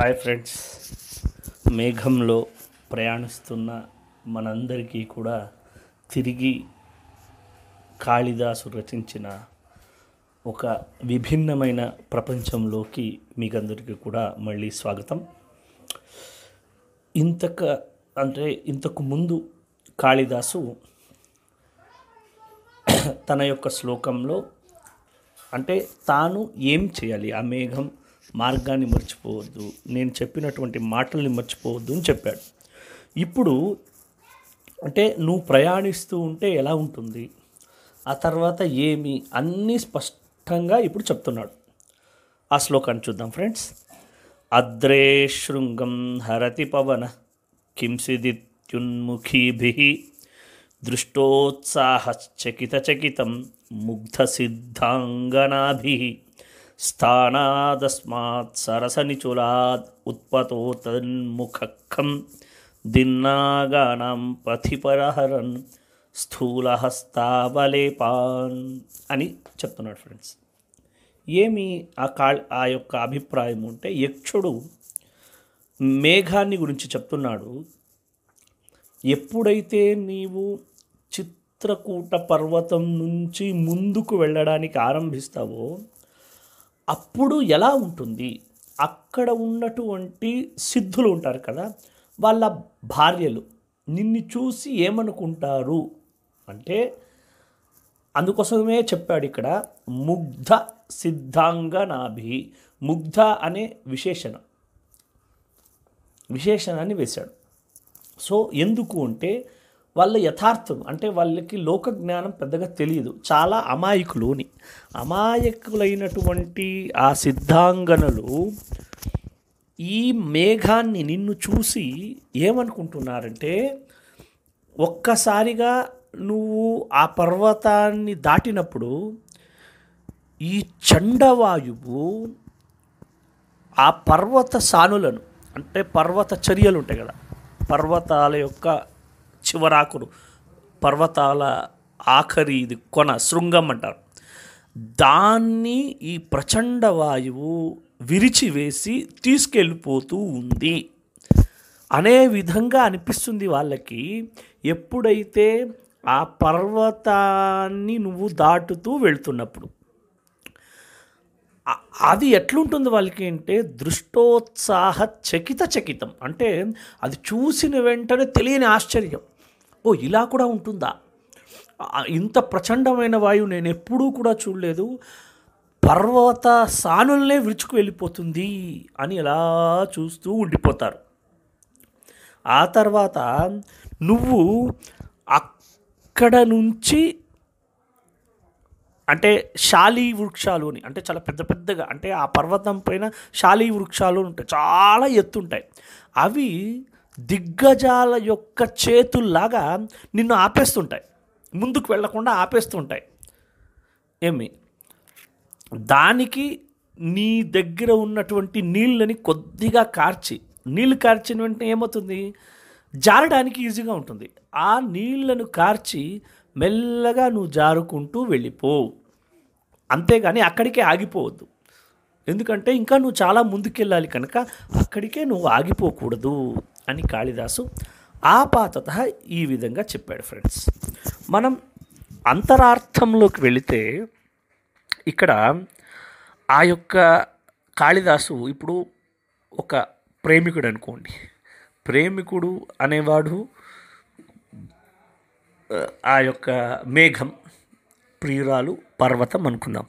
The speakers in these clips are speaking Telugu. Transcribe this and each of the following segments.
Hi friends. మేఘంలో ప్రయాణిస్తున్న మనందరికీ కూడా తిరిగి కాళిదాసు రచించిన ఒక విభిన్నమైన ప్రపంచంలోకి మీకందరికీ కూడా మళ్ళీ స్వాగతం. ఇంతక అంటే ఇంతకు ముందు కాళిదాసు తన యొక్క శ్లోకంలో అంటే తాను ఏం చేయాలి? ఆ మేఘం మార్గాన్ని మర్చిపోవద్దు నేను చెప్పినటువంటి మాటల్ని మర్చిపోవద్దు అని చెప్పాడు. ఇప్పుడు అంటే నువ్వు ప్రయాణిస్తూ ఉంటే ఎలా ఉంటుంది? ఆ తర్వాత ఏమి? అన్నీ స్పష్టంగా ఇప్పుడు చెప్తున్నాడు. ఆ శ్లోకాన్ని చూద్దాం ఫ్రెండ్స్. అద్రే శృంగం హరతి పవన కింసిదిత్యున్ముఖీభి ముగ్ధ ముగ్ధసిద్ధాంగనాభి స్థానాదస్మాత్ సరసనిచులాద్ ఉత్పతో తన్ముఖం దిన్నాగానాం పథిపరహరన్ స్థూలహస్తావలేపాన్ అని చెప్తున్నాడు ఫ్రెండ్స్. ఏమి ఆ కా ఆ యొక్క అభిప్రాయం ఉంటే యక్షుడు మేఘాన్ని గురించి చెప్తున్నాడు. ఎప్పుడైతే నీవు చిత్రకూట పర్వతం నుంచి ముందుకు వెళ్ళడానికి ఆరంభిస్తావో అప్పుడు ఎలా ఉంటుంది? అక్కడ ఉన్నటువంటి సిద్ధులు ఉంటారు కదా వాళ్ళ భార్యలు నిన్ను చూసి ఏమనుకుంటారు? అంటే అందుకోసమే చెప్పాడు ఇక్కడ ముగ్ధ సిద్ధాంగ నాభి. ముగ్ధ అనే విశేషణ. విశేషణాన్ని వేశాడు. సో ఎందుకు అంటే వాళ్ళ యథార్థం అంటే వాళ్ళకి లోక జ్ఞానం పెద్దగా తెలియదు. చాలా అమాయకులుని అమాయకులైనటువంటి ఆ సిద్ధాంగనలు ఈ మేఘాన్ని నిన్ను చూసి ఏమనుకుంటున్నారంటే ఒక్కసారిగా నువ్వు ఆ పర్వతాన్ని దాటినప్పుడు ఈ చండవాయువు ఆ పర్వత సానులను అంటే పర్వత చర్యలు ఉంటాయి కదా పర్వతాల యొక్క చివరాకుడు పర్వతాల ఆఖరి ఇది కొన శృంగం అంటారు. దాన్ని ఈ ప్రచండ వాయువు విరిచివేసి తీసుకెళ్ళిపోతూ ఉంది. అనే విధంగా అనిపిస్తుంది వాళ్ళకి. ఎప్పుడైతే ఆ పర్వతాన్ని నువ్వు దాటుతూ వెళ్తున్నప్పుడు అది ఎట్లుంటుంది వాళ్ళకి అంటే దృష్టోత్సాహ చకిత చకితం. అంటే అది చూసిన వెంటనే తెలియని ఆశ్చర్యం. ఓ ఇలా కూడా ఉంటుందా? ఇంత ప్రచండమైన వాయువు నేను ఎప్పుడూ కూడా చూడలేదు. పర్వత సానుల్నే విరుచుకు వెళ్ళిపోతుంది అని ఇలా చూస్తూ ఉండిపోతారు. ఆ తర్వాత నువ్వు అక్కడ నుంచి అంటే శాలీ వృక్షాలు అని అంటే చాలా పెద్ద పెద్దగా అంటే ఆ పర్వతం పైన శాలీ వృక్షాలు ఉంటాయి చాలా ఎత్తుంటాయి అవి దిగ్గజాల యొక్క చేతుల్లాగా నిన్ను ఆపేస్తుంటాయి. ముందుకు వెళ్ళకుండా ఆపేస్తుంటాయి. ఏమి? దానికి నీ దగ్గర ఉన్నటువంటి నీళ్ళని కొద్దిగా కార్చి నీళ్ళు కార్చిన వెంటనే ఏమవుతుంది? జారడానికి ఈజీగా ఉంటుంది. ఆ నీళ్ళను కార్చి మెల్లగా నువ్వు జారుకుంటూ వెళ్ళిపో. అంతేగాని అక్కడికే ఆగిపోవద్దు. ఎందుకంటే ఇంకా నువ్వు చాలా ముందుకెళ్ళాలి కనుక అక్కడికే నువ్వు ఆగిపోకూడదు. అని కాళిదాసు ఆపాతత ఈ విధంగా చెప్పాడు ఫ్రెండ్స్ మనం అంతరార్థంలోకి వెళితే ఇక్కడ ఆ యొక్క కాళిదాసు ఇప్పుడు ఒక ప్రేమికుడు అనుకోండి. ప్రేమికుడు అనేవాడు ఆ, ఆ యొక్క మేఘం ప్రియురాలు పర్వతం అనుకుందాం.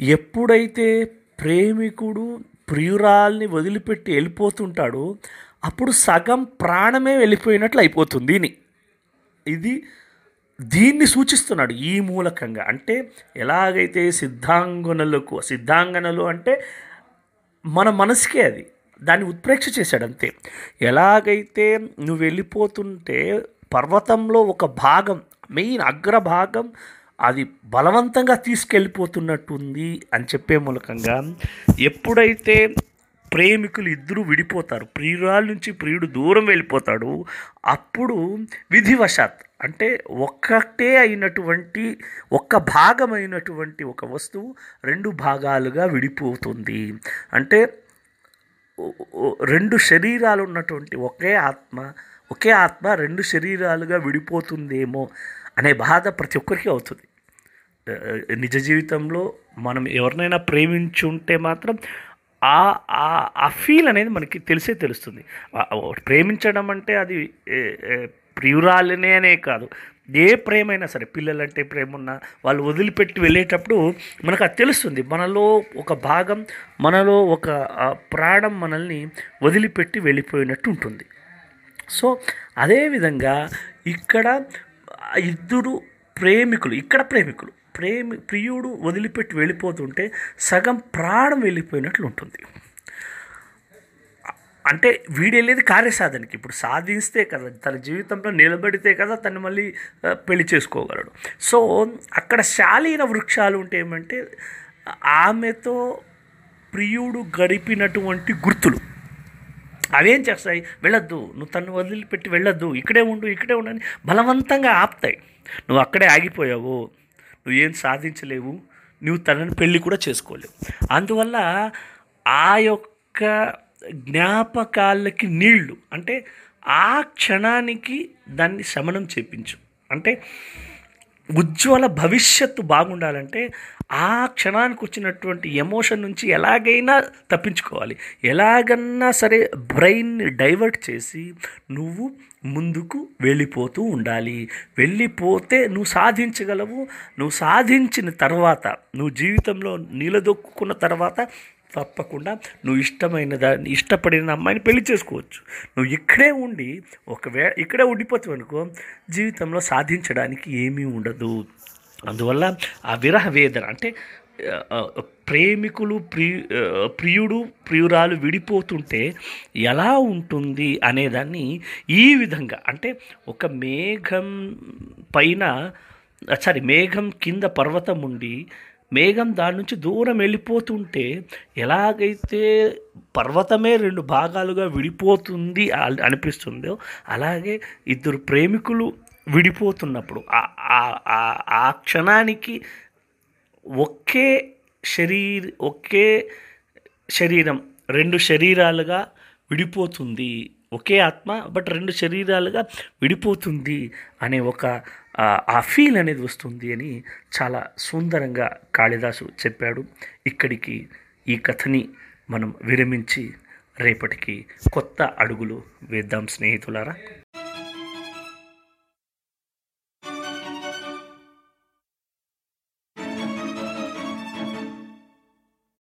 ఎప్పుడైతే ప్రేమికుడు ప్రియురాల్ని వదిలిపెట్టి వెళ్ళిపోతుంటాడో అప్పుడు సగం ప్రాణమే వెళ్ళిపోయినట్లు అయిపోతుంది ఇది దీన్ని సూచిస్తున్నాడు ఈ మూలకంగా. అంటే ఎలాగైతే సిద్ధాంగనలకు సిద్ధాంగనలు అంటే మన మనసుకే అది. దాన్ని ఉత్ప్రేక్ష చేశాడు అంతే. ఎలాగైతే నువ్వు వెళ్ళిపోతుంటే పర్వతంలో ఒక భాగం మెయిన్ అగ్రభాగం అది బలవంతంగా తీసుకెళ్ళిపోతున్నట్టుంది అని చెప్పే మూలకంగా ఎప్పుడైతే ప్రేమికులు ఇద్దరు విడిపోతారు. ప్రియురాల నుంచి ప్రియుడు దూరం వెళ్ళిపోతాడు. అప్పుడు విధివశాత్ అంటే ఒక్కటే అయినటువంటి ఒక్క భాగమైనటువంటి ఒక వస్తువు రెండు భాగాలుగా విడిపోతుంది. అంటే రెండు శరీరాలు ఉన్నటువంటి ఒకే ఆత్మ ఒకే ఆత్మ రెండు శరీరాలుగా విడిపోతుందేమో అనే బాధ ప్రతి ఒక్కరికి అవుతుంది. నిజ జీవితంలో మనం ఎవరినైనా ప్రేమించుంటే మాత్రం ఆ ఆ- ఆ ఫీల్ అనేది మనకి తెలిసే తెలుస్తుంది. ప్రేమించడం అంటే అది ప్రియురాలనే అనే కాదు. ఏ ప్రేమైనా సరే పిల్లలంటే ప్రేమ ఉన్నా వాళ్ళు వదిలిపెట్టి వెళ్ళేటప్పుడు మనకు అది తెలుస్తుంది. మనలో ఒక భాగం మనలో ఒక ప్రాణం మనల్ని వదిలిపెట్టి వెళ్ళిపోయినట్టు ఉంటుంది. సో అదేవిధంగా ఇక్కడ ఇద్దరు ప్రేమికులు ఇక్కడ ప్రేమికులు ప్రేమి ప్రియుడు వదిలిపెట్టి వెళ్ళిపోతుంటే సగం ప్రాణం వెళ్ళిపోయినట్లు ఉంటుంది. అంటే వీడు వెళ్ళేది కార్యసాధనకి. ఇప్పుడు సాధిస్తే కదా తన జీవితంలో నిలబడితే కదా తను మళ్ళీ పెళ్ళి చేసుకోగలడు. సో అక్కడ శాలీన వృక్షాలు ఉంటే ఏమంటే ఆమెతో ప్రియుడు గడిపినటువంటి గుర్తులు. అవేం చేస్తాయి? వెళ్ళొద్దు నువ్వు తను వదిలిపెట్టి వెళ్ళొద్దు ఇక్కడే ఉండు ఇక్కడే ఉండు అని బలవంతంగా ఆపుతాయి. నువ్వు అక్కడే ఆగిపోయావు నువ్వేం సాధించలేవు నువ్వు తనని పెళ్ళి కూడా చేసుకోలేవు. అందువల్ల ఆ యొక్క జ్ఞాపకాలకి నీళ్ళు అంటే ఆ క్షణానికి దాన్ని శమనం చేపించు. అంటే ఉజ్వల భవిష్యత్తు బాగుండాలంటే ఆ క్షణానికి వచ్చినటువంటి ఎమోషన్ నుంచి ఎలాగైనా తప్పించుకోవాలి. ఎలాగన్నా సరే బ్రెయిన్ని డైవర్ట్ చేసి నువ్వు ముందుకు వెళ్ళిపోతూ ఉండాలి. వెళ్ళిపోతే నువ్వు సాధించగలవు. నువ్వు సాధించిన తర్వాత నువ్వు జీవితంలో నిలదొక్కున్న తర్వాత తప్పకుండా నువ్వు ఇష్టమైన దాన్ని ఇష్టపడిన అమ్మాయిని పెళ్ళి చేసుకోవచ్చు. నువ్వు ఇక్కడే ఉండి ఒకవేళ ఇక్కడే ఉండిపోతావు అనుకో జీవితంలో సాధించడానికి ఏమీ ఉండదు. అందువల్ల ఆ విరహ వేదన అంటే ప్రేమికులు ప్రియు ప్రియుడు ప్రియురాలు విడిపోతుంటే ఎలా ఉంటుంది అనేదాన్ని ఈ విధంగా అంటే ఒక మేఘం పైన సారీ మేఘం కింద పర్వతం ఉండి మేఘం దాని నుంచి దూరం వెళ్ళిపోతుంటే ఎలాగైతే పర్వతమే రెండు భాగాలుగా విడిపోతుంది అనిపిస్తుందో అలాగే ఇద్దరు ప్రేమికులు విడిపోతున్నప్పుడు ఆ- ఆ- క్షణానికి ఒకే శరీర ఒకే శరీరం రెండు శరీరాలుగా విడిపోతుంది. ఒకే ఆత్మ బట్ రెండు శరీరాలుగా విడిపోతుంది అనే ఒక ఆ, ఆ ఫీల్ అనేది వస్తుంది అని చాలా సుందరంగా కాళిదాసు చెప్పాడు. ఇక్కడికి ఈ కథని మనం విరమించి రేపటికి కొత్త అడుగులు వేద్దాం స్నేహితులారా.